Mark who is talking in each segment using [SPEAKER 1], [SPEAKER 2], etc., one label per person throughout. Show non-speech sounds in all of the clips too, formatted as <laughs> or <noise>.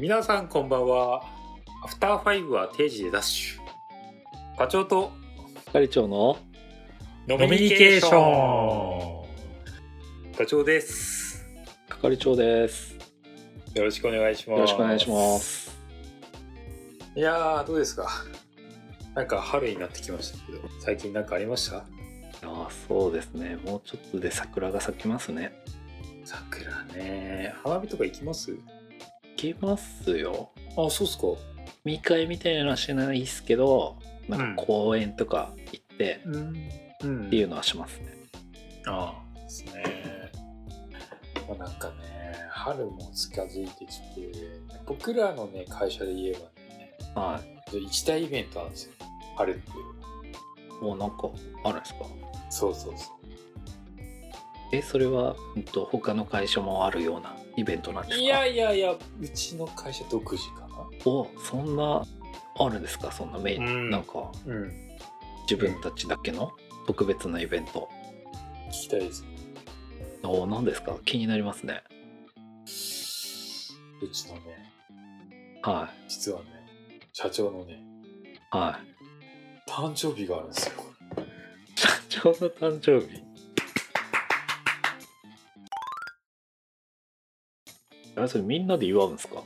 [SPEAKER 1] 皆さんこんばんは。アフターファイブは定時でダッシュ。課長と
[SPEAKER 2] 係長の
[SPEAKER 1] ノ
[SPEAKER 2] ミニケーショ
[SPEAKER 1] ン。課長です。
[SPEAKER 2] 係長です。
[SPEAKER 1] よろしくお願いします。
[SPEAKER 2] よろしくお願いします。
[SPEAKER 1] いやーどうですか？なんか春になってきましたけど最近なんかありました？
[SPEAKER 2] ああ、そうですね。もうちょっとで桜が咲きますね。
[SPEAKER 1] 桜ね花火とか行きます？
[SPEAKER 2] 行きますよ。
[SPEAKER 1] あそうっすか
[SPEAKER 2] 見会みたいなのはしないですけど、なん
[SPEAKER 1] うん
[SPEAKER 2] か公園とか行って
[SPEAKER 1] うんうん
[SPEAKER 2] っていうのはしますね。
[SPEAKER 1] ああですね。まあ、なんかね、春も近づいてきて、僕らのね、会社で言えばね、
[SPEAKER 2] は
[SPEAKER 1] 一大イベントなんですよ。春って。
[SPEAKER 2] い。もうなんかあるんですか？
[SPEAKER 1] そうそうそう。
[SPEAKER 2] え、それは、うんと、他の会社もあるようなイベントなんですか？
[SPEAKER 1] いやいやいや、うちの会社独自かな。
[SPEAKER 2] お、そんな、あるんですか？そんなメイン、
[SPEAKER 1] うん
[SPEAKER 2] なんか
[SPEAKER 1] うん。
[SPEAKER 2] 自分たちだけの？特別なイベント。
[SPEAKER 1] 聞きたいです。
[SPEAKER 2] お、何ですか？気になりますね。
[SPEAKER 1] うちのね、
[SPEAKER 2] はい。
[SPEAKER 1] 実はね、社長のね、
[SPEAKER 2] はい。
[SPEAKER 1] 誕生日があるんですよ。<laughs>
[SPEAKER 2] 社長の誕生日？あれそれみんなで祝うんですか？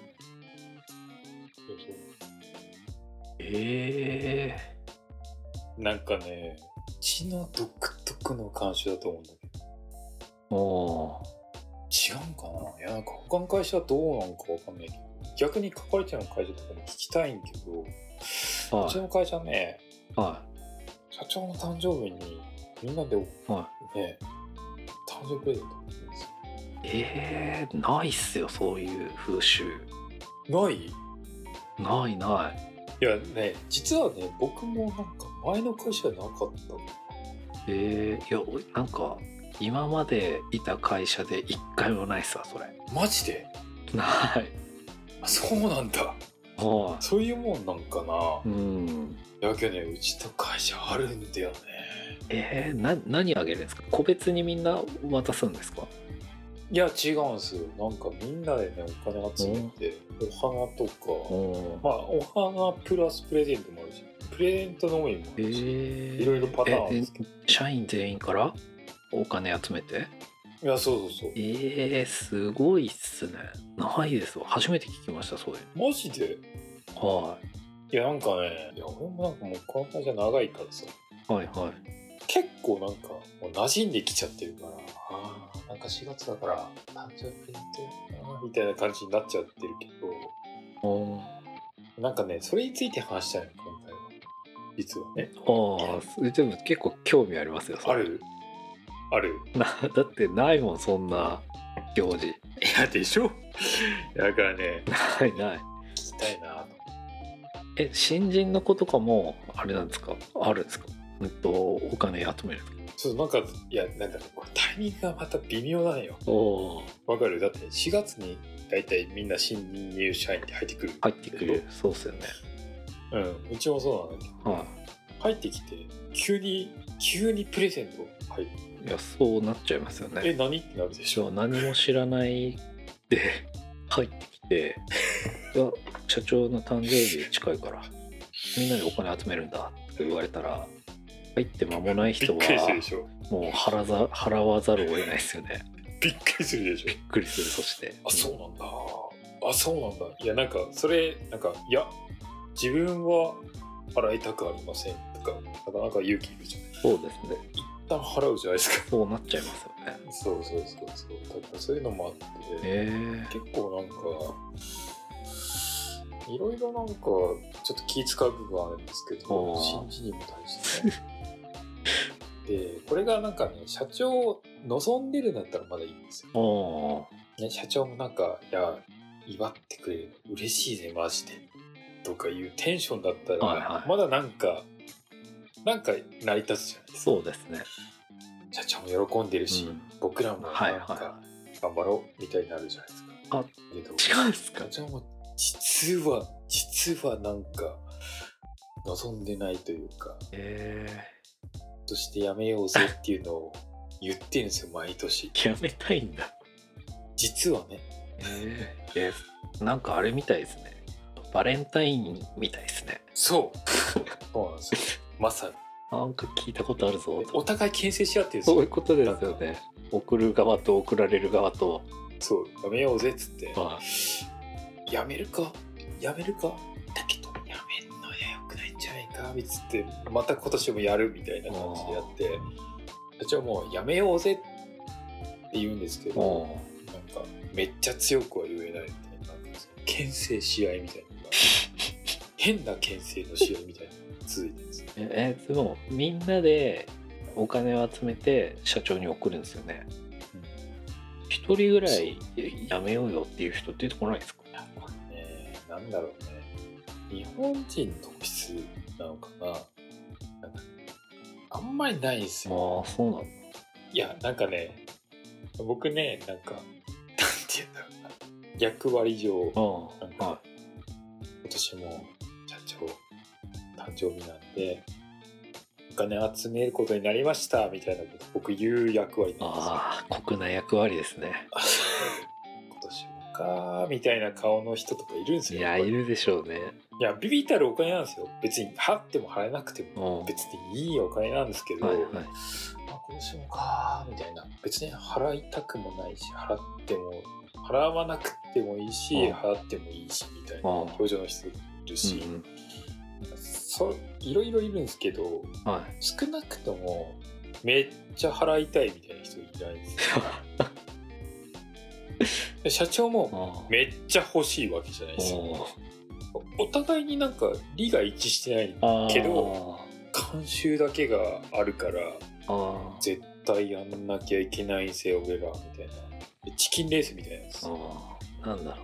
[SPEAKER 2] ええ
[SPEAKER 1] なんかね、うちの独特の慣習だと思うんだけど。
[SPEAKER 2] ー、お
[SPEAKER 1] 違うんかな？いやなんか他の会社はどうなんかわかんないけど。逆に係長の会社とかも聞きたいんけど、うちの会社ね
[SPEAKER 2] い。は
[SPEAKER 1] 社長の誕生日にみんなで
[SPEAKER 2] いは
[SPEAKER 1] ね誕生日プレゼント
[SPEAKER 2] ええー、ないっすよそういう風習。
[SPEAKER 1] よない？い
[SPEAKER 2] ないない。
[SPEAKER 1] やね実はね僕もなんか前の会社はなかった
[SPEAKER 2] ええー、いやおなんか今までいた会社で一回もないっすわそれ。
[SPEAKER 1] マジで？
[SPEAKER 2] ない。
[SPEAKER 1] あそうなんだ。
[SPEAKER 2] は
[SPEAKER 1] そういうもんなんかな。い
[SPEAKER 2] うん。
[SPEAKER 1] やけどねうちの会社あるんだよね。
[SPEAKER 2] えー、な何あげるんですか？個別にみんな渡すんですか？
[SPEAKER 1] いや違うんすよ。なんかみんなでねお金集めてお花とか
[SPEAKER 2] お
[SPEAKER 1] まあお花プラスプレゼントもあるしプレゼントのみもあ
[SPEAKER 2] え
[SPEAKER 1] るし、
[SPEAKER 2] ー、
[SPEAKER 1] いろいろパターンあるん
[SPEAKER 2] え
[SPEAKER 1] ですけど。
[SPEAKER 2] え社員全員からお金集めて？
[SPEAKER 1] いやそうそうそう。
[SPEAKER 2] えー、すごいっすね。ないですわ。初めて聞きましたそういう
[SPEAKER 1] マジで？
[SPEAKER 2] のはい。
[SPEAKER 1] やなんかねいや俺もなんかもうこの会社長いからさ。
[SPEAKER 2] いはいはい
[SPEAKER 1] 結構なんかもう馴染んできちゃってるからあーなんか4月だから誕生日プレゼントやなみたいな感じになっちゃってるけ
[SPEAKER 2] お
[SPEAKER 1] どなんかねそれについて話したいの今回は。実は。ね
[SPEAKER 2] ああそれでも結構興味ありますよ
[SPEAKER 1] ある？ある？
[SPEAKER 2] なだってないもんそんな行事。
[SPEAKER 1] いやでしょ？だからね
[SPEAKER 2] ないない。
[SPEAKER 1] 聞きたいなと。
[SPEAKER 2] え新人の子とかもあれなんですか？あるんですか？うんとお金集める。
[SPEAKER 1] ちょっとなんかいやなんかねこれタイミングがまた微妙なのよ。わかる？だって4月に大体みんな新入社員って入ってくる。
[SPEAKER 2] 入ってくる。そうっすよね。
[SPEAKER 1] うんうちもそうなんだけど
[SPEAKER 2] は
[SPEAKER 1] 入ってきて急に急にプレゼント入って
[SPEAKER 2] いいやそうなっちゃいますよね。
[SPEAKER 1] え何ってなるでしょ？
[SPEAKER 2] そう何も知らないで入ってきて「<laughs> いや社長の誕生日近いからみんなでお金集めるんだ」って言われたら入って間もない人はもう払ざ払わざるを得ないですよね。
[SPEAKER 1] びっくりするでしょ。
[SPEAKER 2] びっくりするそして。
[SPEAKER 1] あそうなんだ。あそうなんだ。いやなんかそれなんかいや自分は払いたくありません。とかなかなか勇気いるじゃない
[SPEAKER 2] そうですね。
[SPEAKER 1] 一旦払うじゃないですか。
[SPEAKER 2] そうなっちゃいますよね。
[SPEAKER 1] そうそうそうそう。だからそういうのもあって、
[SPEAKER 2] え。
[SPEAKER 1] 結構なんかいろいろなんかちょっと気使う部分はあるんですけど新人にも対してねでこれがなんかね社長望んでるんだったらまだいいんですよ、ね、社長もなんか「いや祝ってくれるの嬉しいぜマジで」とかいうテンションだったら、
[SPEAKER 2] はいはい。
[SPEAKER 1] まだなんかなんか成り立つじゃないですか。
[SPEAKER 2] そうですね。
[SPEAKER 1] 社長も喜んでるし、
[SPEAKER 2] うん。
[SPEAKER 1] 僕らもなん
[SPEAKER 2] はい
[SPEAKER 1] か
[SPEAKER 2] は
[SPEAKER 1] 頑張ろうみたいになるじゃないですか。
[SPEAKER 2] あ
[SPEAKER 1] けど
[SPEAKER 2] 違うんですか？
[SPEAKER 1] 社長も実は実はなんか望んでないというか。
[SPEAKER 2] え
[SPEAKER 1] としてやめようぜっていうのを言ってるんですよ毎年。
[SPEAKER 2] ー、<laughs> やめたいんだ。
[SPEAKER 1] 実はね。
[SPEAKER 2] えー、えなんかあれみたいですね。バレンタインみたいですね。
[SPEAKER 1] そう。<laughs> そうなんですよ。まさに。
[SPEAKER 2] なんか聞いたことあるぞ。
[SPEAKER 1] お互い牽制し合ってる
[SPEAKER 2] そういうことですよね。送る側と送られる側と。
[SPEAKER 1] そう。やめようぜっつって。
[SPEAKER 2] あ
[SPEAKER 1] やめるか？やめるか？だけんじゃないかみつってまた今年もやるみたいな感じでやって社長もうやめようぜって言うんですけどなんかめっちゃ強くは言えないみたいななんか牽制し合いみたいな。変な牽制の試合みたいな続いてるんです。よ
[SPEAKER 2] ええでもみんなでお金を集めて社長に送るんですよね。一人ぐらいやめようよっていう人出てこないですか？
[SPEAKER 1] ねなんだろうね。日本人特質なのかな。なんかあんまりないんですよ。
[SPEAKER 2] ああそうなんだ。
[SPEAKER 1] いやなんかね僕ねなんかなんて言うんだろうな。役割上
[SPEAKER 2] あ
[SPEAKER 1] なんか今年も社長誕生日なんでお金集めることになりましたみたいなこと僕言う役割なんですよ。
[SPEAKER 2] ああ酷な役割ですね <laughs>
[SPEAKER 1] かーみたいな顔の人とかいるんですよ。
[SPEAKER 2] いやいるでしょうね。
[SPEAKER 1] いやビビたるお金なんですよ。別に払っても払えなくても。
[SPEAKER 2] うん。
[SPEAKER 1] 別にいいお金なんですけど、
[SPEAKER 2] はいはい。
[SPEAKER 1] あ今年もかーみたいな。別に払いたくもないし払っても払わなくてもいいし、
[SPEAKER 2] うん。
[SPEAKER 1] 払ってもいいしみたいな
[SPEAKER 2] うん。
[SPEAKER 1] 表情の人いるし、
[SPEAKER 2] うんうん。
[SPEAKER 1] そういろいろいるんですけど
[SPEAKER 2] はい。
[SPEAKER 1] 少なくともめっちゃ払いたいみたいな人いないんですよ <laughs> で社長も
[SPEAKER 2] あ
[SPEAKER 1] めっちゃ欲しいわけじゃないですよお互いになんか利が一致してない
[SPEAKER 2] あ
[SPEAKER 1] けど慣習だけがあるから
[SPEAKER 2] あ
[SPEAKER 1] 絶対やんなきゃいけないんすよ俺らみたいな。チキンレースみたいなやつ。
[SPEAKER 2] なんだろ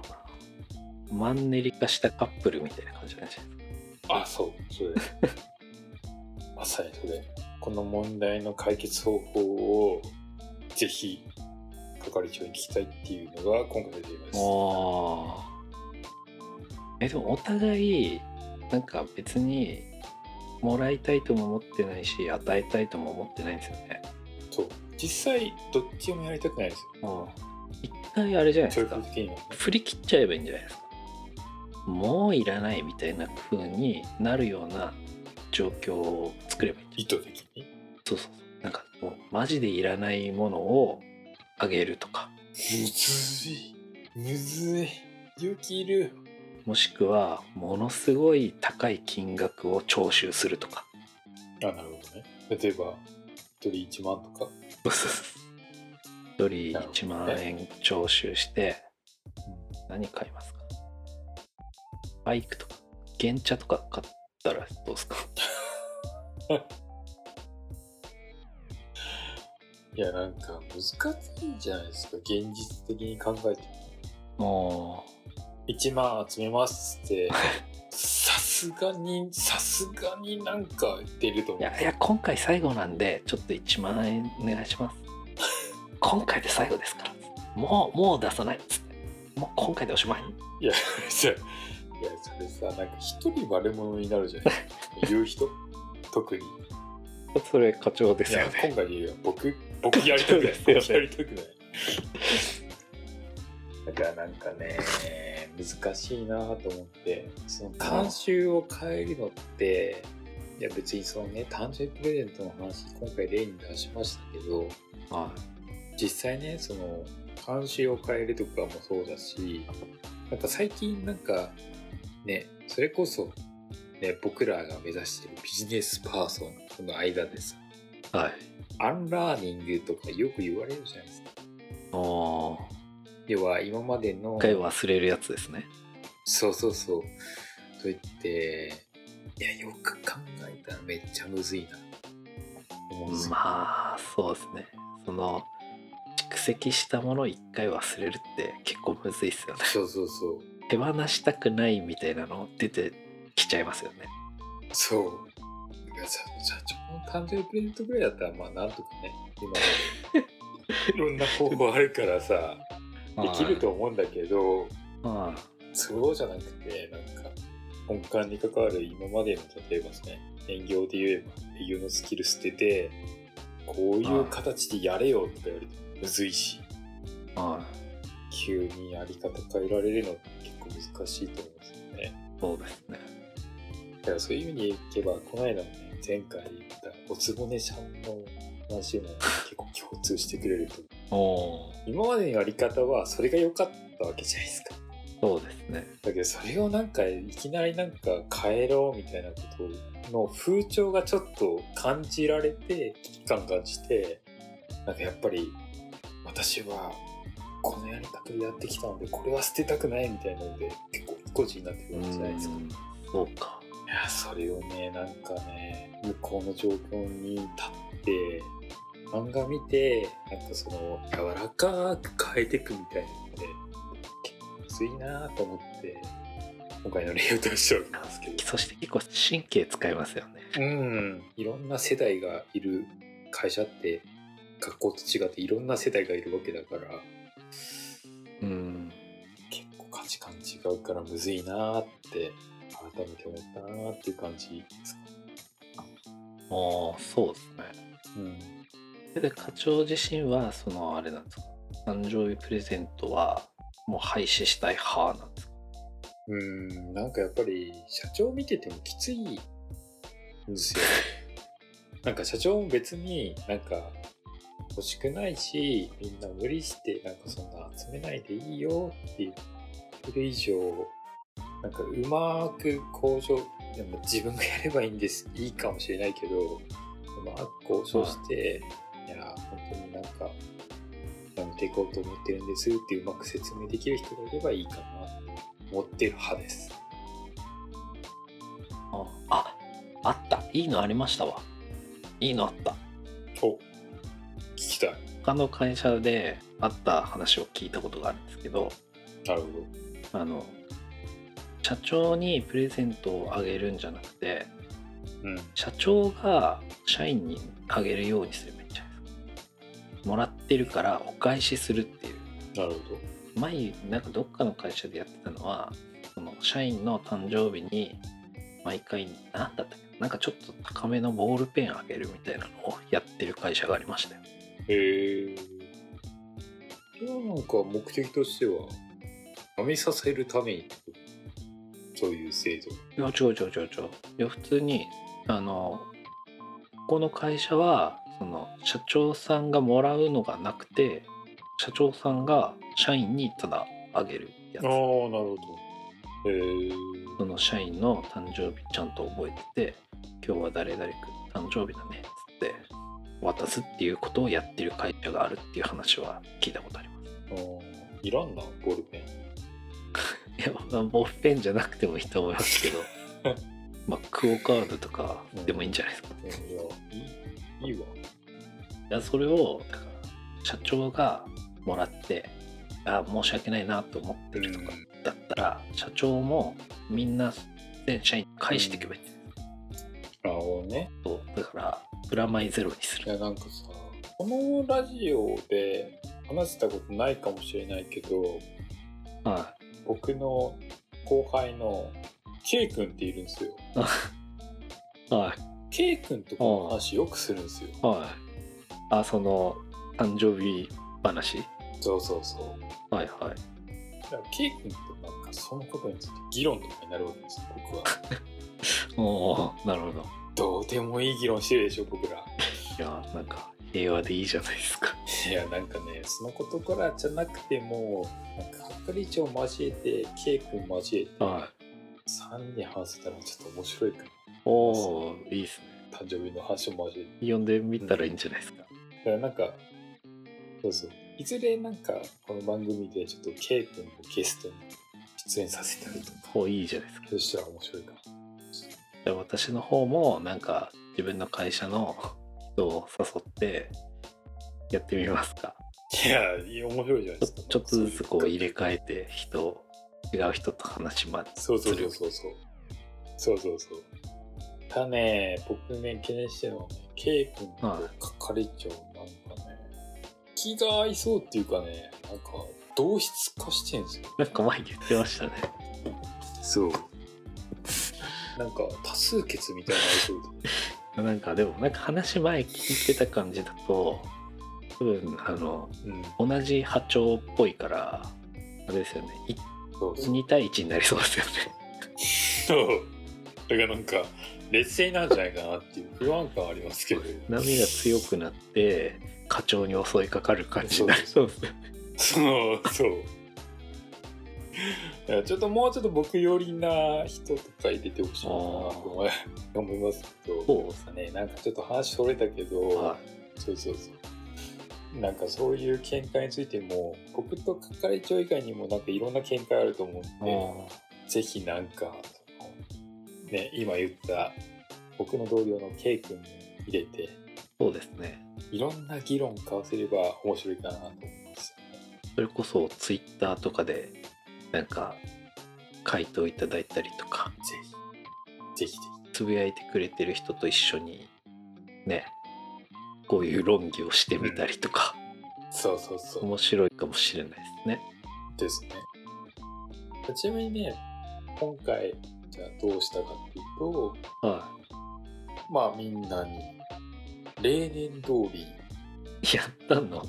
[SPEAKER 2] うな。マンネリ化したカップルみたいな感じなんじゃない？です
[SPEAKER 1] あそうそれ <laughs> まさにそれ。この問題の解決方法をぜひ係長に聞きたいっていうのが今回のテーマです
[SPEAKER 2] えでもお互いなんか別にもらいたいとも思ってないし与えたいとも思ってないんですよね。
[SPEAKER 1] そう。実際どっちもやりたくないですよ。
[SPEAKER 2] 一回あれじゃない
[SPEAKER 1] 長
[SPEAKER 2] ですか。振り切っちゃえばいいんじゃないですか。もういらないみたいな風になるような状況を作ればいい
[SPEAKER 1] 意図的に？
[SPEAKER 2] そうそうそう。なんかもうマジでいらないものをあげるとか。
[SPEAKER 1] むずい。むずい。勇気いる。
[SPEAKER 2] もしくはものすごい高い金額を徴収するとか。
[SPEAKER 1] あなるほどね。例えば一人1万とか。
[SPEAKER 2] 一人1万円徴収して何買いますか？バイクとか原茶とか買ったらどうですか？<laughs>
[SPEAKER 1] いやなんか難しいんじゃないですか現実的に考えて
[SPEAKER 2] も。
[SPEAKER 1] 1万集めますって。<laughs> さすがにさすがになんか出ると思う。
[SPEAKER 2] ういやいや今回最後なんでちょっと1万円お願いします。<laughs> 今回で最後ですから。もうもう出さないっつって。もう今回でおしまい？
[SPEAKER 1] いやじゃあいやそれさなんか一人悪者になるじゃない <laughs> 言う人？特に
[SPEAKER 2] それ課長で
[SPEAKER 1] いや今回で言うよ。僕僕やりたくない。<laughs> やりたくない。だからなんかね難しいなと思ってその慣習を変えるのっていや別にそのね誕生日プレゼントの話今回例に出しましたけど
[SPEAKER 2] は
[SPEAKER 1] 実際ねその慣習を変えるとかもそうだしなんか最近なんかねそれこそね僕らが目指してるビジネスパーソンの間でさ
[SPEAKER 2] いはい。
[SPEAKER 1] アンラーニングとかよく言われるじゃないですか。
[SPEAKER 2] おー。
[SPEAKER 1] 要は今までの
[SPEAKER 2] 一回忘れるやつですね。
[SPEAKER 1] そうそうそう。そう言っていやよく考えたらめっちゃむずいな。
[SPEAKER 2] まあそうですね。その蓄積したものを一回忘れるって結構むずいっすよね。
[SPEAKER 1] そうそうそう。
[SPEAKER 2] 手放したくないみたいなの出てきちゃいますよね
[SPEAKER 1] そう。社社長の誕生日プレゼントぐらいだったら、まあなんとかね、今 <laughs> いろんな方法あるからさ、できると思うんだけど、
[SPEAKER 2] は
[SPEAKER 1] そうじゃなくて、なんか、根幹に関わる今までの、例えばですね、営業で言えば、営業のスキル捨てて、こういう形でやれよとか言われてもむずいし、
[SPEAKER 2] いは
[SPEAKER 1] 急にやり方変えられるのって結構難しいと思うんですよね。
[SPEAKER 2] そうですね。
[SPEAKER 1] だからそういう意味でいけば、この間のね、前回言ったおつぼねちゃんの話も結構共通してくれると今までのやり方はそれが良かったわけじゃないですか。
[SPEAKER 2] そうですね。
[SPEAKER 1] だけどそれをなんかいきなりなんか変えろみたいなことの風潮がちょっと感じられて危機感感じてなんかやっぱり私はこのやり方でやってきたのでこれは捨てたくないみたいなので結構意固地になってくるわけじゃないですか。
[SPEAKER 2] そうか。
[SPEAKER 1] やそれをねなんかね向こうの状況に立って漫画見てなんかその柔らかく変えていくみたいなので結構むずいなと思って今回の例を出したわけなんですけど
[SPEAKER 2] そして結構神経使いますよね。
[SPEAKER 1] うんいろんな世代がいる会社って学校と違っていろんな世代がいるわけだから
[SPEAKER 2] うん。
[SPEAKER 1] 結構価値観違うからむずいなって改めて思ったなっていう感じですか。
[SPEAKER 2] ああ、そうですね。
[SPEAKER 1] うん
[SPEAKER 2] で、課長自身は、そのあれなんですか？誕生日プレゼントはもう廃止したい派なんですか？
[SPEAKER 1] うん、なんかやっぱり社長見ててもきついんですよ。<laughs> なんか社長も別になんか欲しくないし、みんな無理してなんかそんな集めないでいいよっていう。それ以上、なんかうまく交渉、でも自分がやればいいんです。いいかもしれないけど、うまく交渉して、いや、本当になんか、やめていこうと思ってるんですってうまく説明できる人がいればいいかな思ってる派です。
[SPEAKER 2] ああ、あった。いいのありましたわ。いいのあった。
[SPEAKER 1] お聞きたい。
[SPEAKER 2] 他の会社であった話を聞いたことがあるんですけど、
[SPEAKER 1] なるほ
[SPEAKER 2] あの、社長にプレゼントをあげるんじゃなくて、
[SPEAKER 1] ど。うん。
[SPEAKER 2] 社長が社員にあげるようにすればいいんじゃないですか。もらってるからお返しするっていう。
[SPEAKER 1] なるほ
[SPEAKER 2] 前、なんかどっかの会社でやってたのは、その社員の誕生日に毎回、なんだったっけ？なんかちょっと高めのボールペンあげるみたいなのをやってる会社がありましたよ。
[SPEAKER 1] ど。へえ。それはなんか目的としては、飲みさせるためにってこと？そういう制度。
[SPEAKER 2] いや、違う違う違う違う。いや、普通に、あの、ここの会社は、その、社長さんがもらうのがなくて、社長さんが社員にただあげるやつ。
[SPEAKER 1] ああ、なるほど。へえ。
[SPEAKER 2] その社員の誕生日ちゃんと覚えてて、今日は誰々君誕生日だね、つって、渡すっていうことをやってる会社があるっていう話は聞いたことあります。
[SPEAKER 1] あーいらんな、ボールペン。
[SPEAKER 2] いや、まあボールペンじゃなくてもいいと思いますけど、<laughs> まあ、クオカードとかでもいいんじゃないですか。
[SPEAKER 1] うんいや、いい、いいわ。
[SPEAKER 2] いやそれをだから社長がもらってあ申し訳ないなと思ってるとかだったら、社長もみんな全社員に返していけばいいん。ですよ
[SPEAKER 1] なるほどね。
[SPEAKER 2] そう。だからプラマイゼロにする。
[SPEAKER 1] いや、なんかさ、このラジオで話したことないかもしれないけど、
[SPEAKER 2] は
[SPEAKER 1] 僕の後輩の K 君っているんですよ。
[SPEAKER 2] い <laughs> はい
[SPEAKER 1] K 君とこの話よくするんですよ。
[SPEAKER 2] はいあその誕生日話？
[SPEAKER 1] そうそうそう。
[SPEAKER 2] はいはい
[SPEAKER 1] だから K 君となんかそのことについて議論とかになるわけですよ、僕は。<laughs>
[SPEAKER 2] おおなるほど
[SPEAKER 1] どうでもいい議論してるでしょ、僕ら。
[SPEAKER 2] いやなんか平和でいいじゃないですか
[SPEAKER 1] いや、なんかね、そのことからじゃなくても、なんか係長交えて、K 君交えて、
[SPEAKER 2] はい
[SPEAKER 1] 3人話せたらちょっと面白いかな。
[SPEAKER 2] おおいいですね
[SPEAKER 1] 誕生日の話も交えて。
[SPEAKER 2] 呼んでみたらいいんじゃないですか、
[SPEAKER 1] だからなんか、そうそう。いずれなんか、この番組でちょっと K 君をゲストに出演させたりとか、
[SPEAKER 2] おいいじゃないですか
[SPEAKER 1] そしたら面白いかな。
[SPEAKER 2] 私の方もなんか自分の会社の人を誘ってやってみますか
[SPEAKER 1] いや、面白いじゃないですか。
[SPEAKER 2] ちょっとずつこう入れ替えて人を違う人と話まで
[SPEAKER 1] そうそうそうそうそう。そうそうそう。ただね、僕ね、懸念してるのはね、K 君と係長なんかね、気が合いそうっていうかね、なんか同質化してんですよ。
[SPEAKER 2] なんか前言ってましたね
[SPEAKER 1] そう。なんか多数決みたいな合いそうで。
[SPEAKER 2] なんかでもなんか話前聞いてた感じだと多分あの
[SPEAKER 1] うん。
[SPEAKER 2] 同じ波長っぽいからあれですよね。い
[SPEAKER 1] そうそう。
[SPEAKER 2] 2対1になりそうですよね。
[SPEAKER 1] そう。だからなんか劣勢なんじゃないかなっていう不安感ありますけど。
[SPEAKER 2] 波が強くなって課長に襲いかかる感じになりそうですよね。
[SPEAKER 1] そう。そうだからちょっともうちょっと僕寄りな人とか入れてほしいなと思いますけど。
[SPEAKER 2] そうですね。
[SPEAKER 1] ねなんかちょっと話それたけど、
[SPEAKER 2] は
[SPEAKER 1] そうそうそう。なんかそういう見解についても僕と係長以外にもなんかいろんな見解あると思うん
[SPEAKER 2] い
[SPEAKER 1] でぜひなんかね今言った僕の同僚の K 君も入れて
[SPEAKER 2] そうですね。
[SPEAKER 1] いろんな議論交わせれば面白いかなと思います。
[SPEAKER 2] それこそツイッターとかでなんか回答いただいたりとか。
[SPEAKER 1] ぜひ。ぜひぜ
[SPEAKER 2] つぶやいてくれてる人と一緒にねこういう論議をしてみたりとか、
[SPEAKER 1] ひそうそうそう。
[SPEAKER 2] 面白いかもしれないですね。
[SPEAKER 1] ですね。ちなみにね今回じゃあどうしたかっていうと
[SPEAKER 2] は
[SPEAKER 1] まあみんなに例年通り
[SPEAKER 2] いやったの？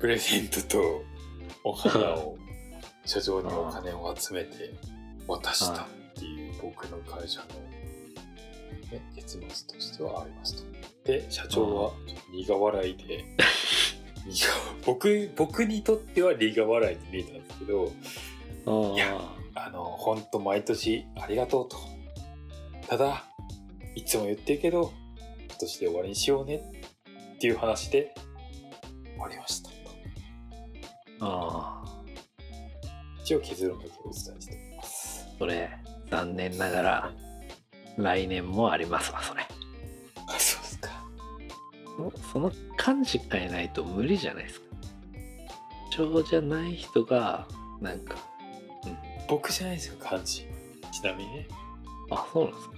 [SPEAKER 1] プレゼントとお花を社長にお金を集めて渡したっていう僕の会社の、ね、結末としてはありますと。で社長は苦笑いで苦僕僕にとっては苦笑いに見えたんですけど
[SPEAKER 2] あ
[SPEAKER 1] いやあの本当毎年ありがとうと。ただいつも言ってるけど今年で終わりにしようね。っていう話で終わりましたと。
[SPEAKER 2] ああ
[SPEAKER 1] 一応結論だけお伝えしております
[SPEAKER 2] それ残念ながら来年もありますわそれ。
[SPEAKER 1] あそうですか。
[SPEAKER 2] そその漢字変えないと無理じゃないですか。長じゃない人がなんか
[SPEAKER 1] 僕じゃないですよ漢字ちなみに。ね
[SPEAKER 2] あそうなんですか。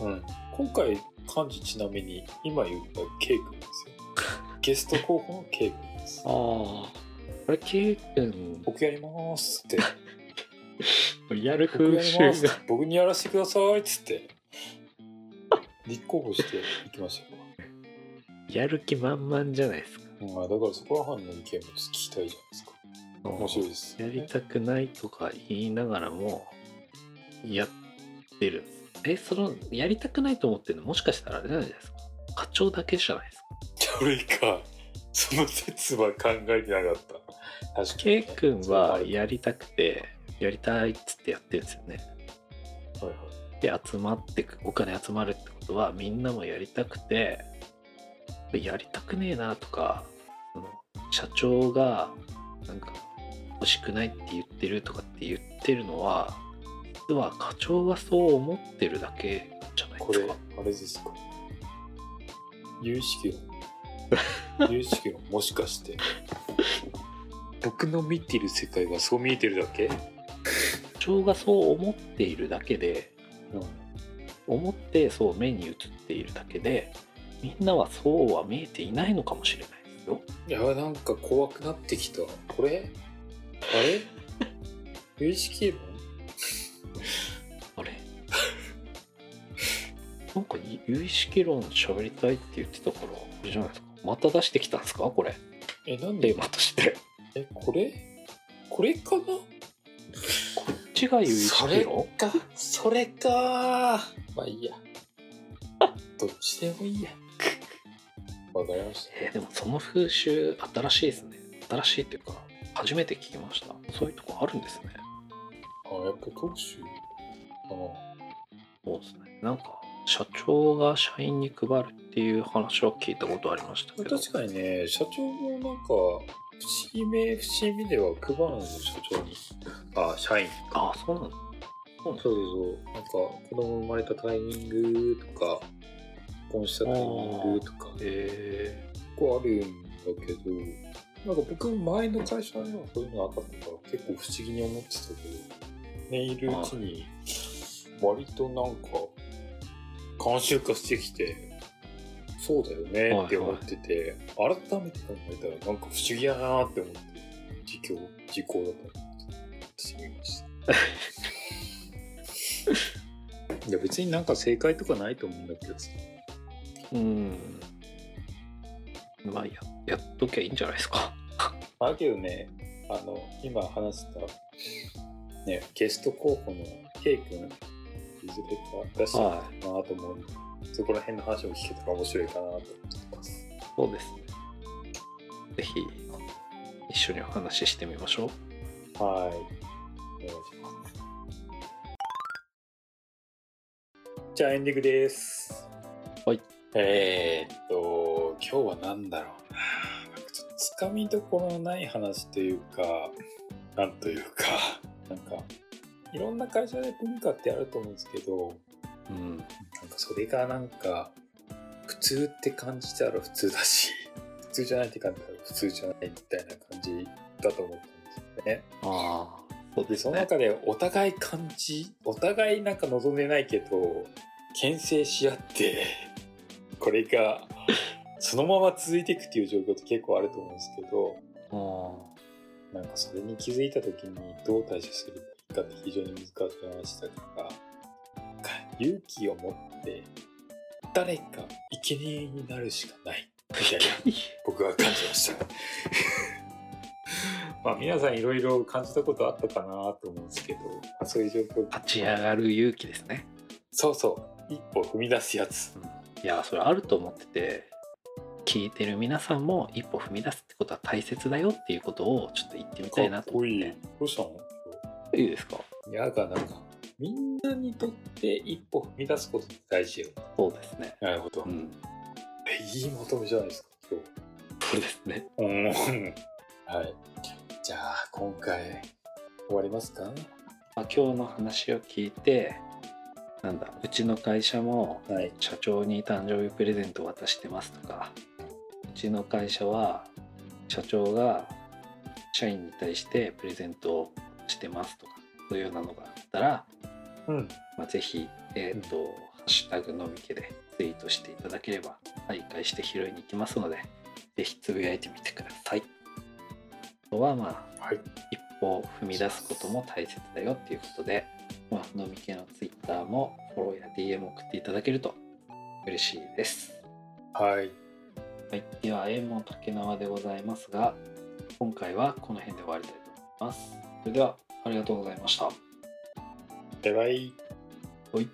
[SPEAKER 1] うん。今回漢字ちなみに今言った K 君ですよ。<laughs> ゲスト候補の K 君です。
[SPEAKER 2] ああこれ K 君。
[SPEAKER 1] 僕やりますって。<laughs>
[SPEAKER 2] やる風習が。
[SPEAKER 1] 僕にやらせてくださいっつって。立候補していきましたよ。
[SPEAKER 2] やる気満々じゃないですか。
[SPEAKER 1] うん、だからそこら辺の意見も聞きたいじゃないですか。面白いです。
[SPEAKER 2] やりたくないとか言いながらもやってる。えそのやりたくないと思ってるのもしかしたらあれじゃないですか。課長だけじゃないですか。<laughs>
[SPEAKER 1] それかその説は考えてなかった
[SPEAKER 2] K
[SPEAKER 1] ね、
[SPEAKER 2] 君は
[SPEAKER 1] や
[SPEAKER 2] やりたくてやりたいっつってやってるんですよね。
[SPEAKER 1] はいはい。
[SPEAKER 2] で集まってくお金集まるってことはみんなもやりたくてやりたくねえなとかその社長がなんか欲しくないって言ってるとかって言ってるのは実は課長がそう思ってるだけじゃない
[SPEAKER 1] これ
[SPEAKER 2] ですか。
[SPEAKER 1] あれですか。有識論 <laughs> 有識論もしかして僕の見てる世界がそう見えてるだけ、
[SPEAKER 2] 課長がそう思っているだけで思ってそう目に映っているだけでみんなはそうは見えていないのかもしれないですよ。
[SPEAKER 1] いやなんか怖くなってきた。これ？あれ？<laughs> 有識論
[SPEAKER 2] あれ？なんか有意識論喋りたいって言ってたからあれじゃないですか。また出してきたんですか？これ。
[SPEAKER 1] えなんで？
[SPEAKER 2] テーマとして
[SPEAKER 1] えこれ？これかな？
[SPEAKER 2] こっちが有意
[SPEAKER 1] それか。それか。まあいいや。<laughs> どっちでもいいや。<laughs> わかりました。
[SPEAKER 2] えーでもその風習新しいですね。新しいっていうか初めて聞きました。そういうとこあるんですね。
[SPEAKER 1] あやっぱ特集か
[SPEAKER 2] そうですね。なんか社長が社員に配るっていう話は聞いたことありましたけ
[SPEAKER 1] な
[SPEAKER 2] ど。
[SPEAKER 1] 確かにね社長もなんか節目節目では配るんですよ社長にあ社員。
[SPEAKER 2] あそうなんだ。そう
[SPEAKER 1] そうそうなんか子供生まれたタイミングとか結婚したタイミングとか。
[SPEAKER 2] え
[SPEAKER 1] 結構あるんだけどなんか僕も前の会社にはそういうのなかったから結構不思議に思ってたけどねいるうちに割となんか慣習化してきてそうだよねって思ってて、改めて考えたらなんか不思議やなって思って自供時効だと思って私もいました。<laughs> いや別になんか正解とかないと思うんだけどさ。
[SPEAKER 2] ー、うん。まあややっときゃいいんじゃないですか。
[SPEAKER 1] だけどねあの今話したね、ゲスト候補の K 君、いずれか出して
[SPEAKER 2] は
[SPEAKER 1] なと思うんで、そこら辺の話も聞けたら面白いかなと思ってます。
[SPEAKER 2] そうですね。ぜひ一緒にお話ししてみましょう。
[SPEAKER 1] はい。お願いします。じゃあエンディングです。
[SPEAKER 2] はい。
[SPEAKER 1] えー、っと、今日は何だろうな。なんかちょっとつかみどころのない話というか、なんというか、なんか、いろんな会社で文化ってあると思うんですけど、
[SPEAKER 2] うん。
[SPEAKER 1] なんかそれがなんか、普通って感じたら普通だし、<laughs> 普通じゃないって感じたら普通じゃないみたいな感じだと思ったんですよね。
[SPEAKER 2] ああ、そう
[SPEAKER 1] で
[SPEAKER 2] ね。
[SPEAKER 1] その中でお互い感じお互いなんか望んでないけど牽制し合って <laughs> これがそのまま続いていくっていう状況って結構あると思うんですけど
[SPEAKER 2] あ
[SPEAKER 1] なんかそれに気づいた時にどう対処すればいいかって非常に難しい話だからなんか勇気を持って誰か生贄になるしかない。<laughs> みたいな僕は感じました。<laughs> まあ皆さんいろいろ感じたことあったかなと思うんですけど、まあ、そういう状況。
[SPEAKER 2] 立ち上がる勇気ですね。
[SPEAKER 1] そうそう。一歩踏み出すやつ。
[SPEAKER 2] うん。いや、それあると思ってて、聞いてる皆さんも一歩踏み出すってことは大切だよっていうことをちょっと言ってみたいなと思って。
[SPEAKER 1] いい。どうしたの？
[SPEAKER 2] いいですか？
[SPEAKER 1] いやがなんかみんなにとって一歩踏み出すことって大事よ。
[SPEAKER 2] そうですね。
[SPEAKER 1] なるほど、
[SPEAKER 2] うん。
[SPEAKER 1] いいまとめじゃないですか今
[SPEAKER 2] そうですね。
[SPEAKER 1] 日うん。はい。じゃあ今回終わりますか？
[SPEAKER 2] まあ、今日の話を聞いて、なんだ、うちの会社も
[SPEAKER 1] はい。
[SPEAKER 2] 社長に誕生日プレゼント渡してますとかうちの会社は社長が社員に対してプレゼントをしてますとかそういうようなのがあったら、
[SPEAKER 1] うん
[SPEAKER 2] まあ、ぜひ、えーとハッシュタグのみけでツイートしていただければ徘徊して拾いに行きますのでぜひつぶやいてみてください。あとはまあ
[SPEAKER 1] はい
[SPEAKER 2] 一歩踏み出すことも大切だよっていうことで、まあ、のみけのツイッターもフォローや DM 送っていただけると嬉しいです。
[SPEAKER 1] はい
[SPEAKER 2] はい、では、縁も竹縄でございますが、今回はこの辺で終わりたいと思います。それでは、ありがとうございました。
[SPEAKER 1] バイバイ
[SPEAKER 2] はい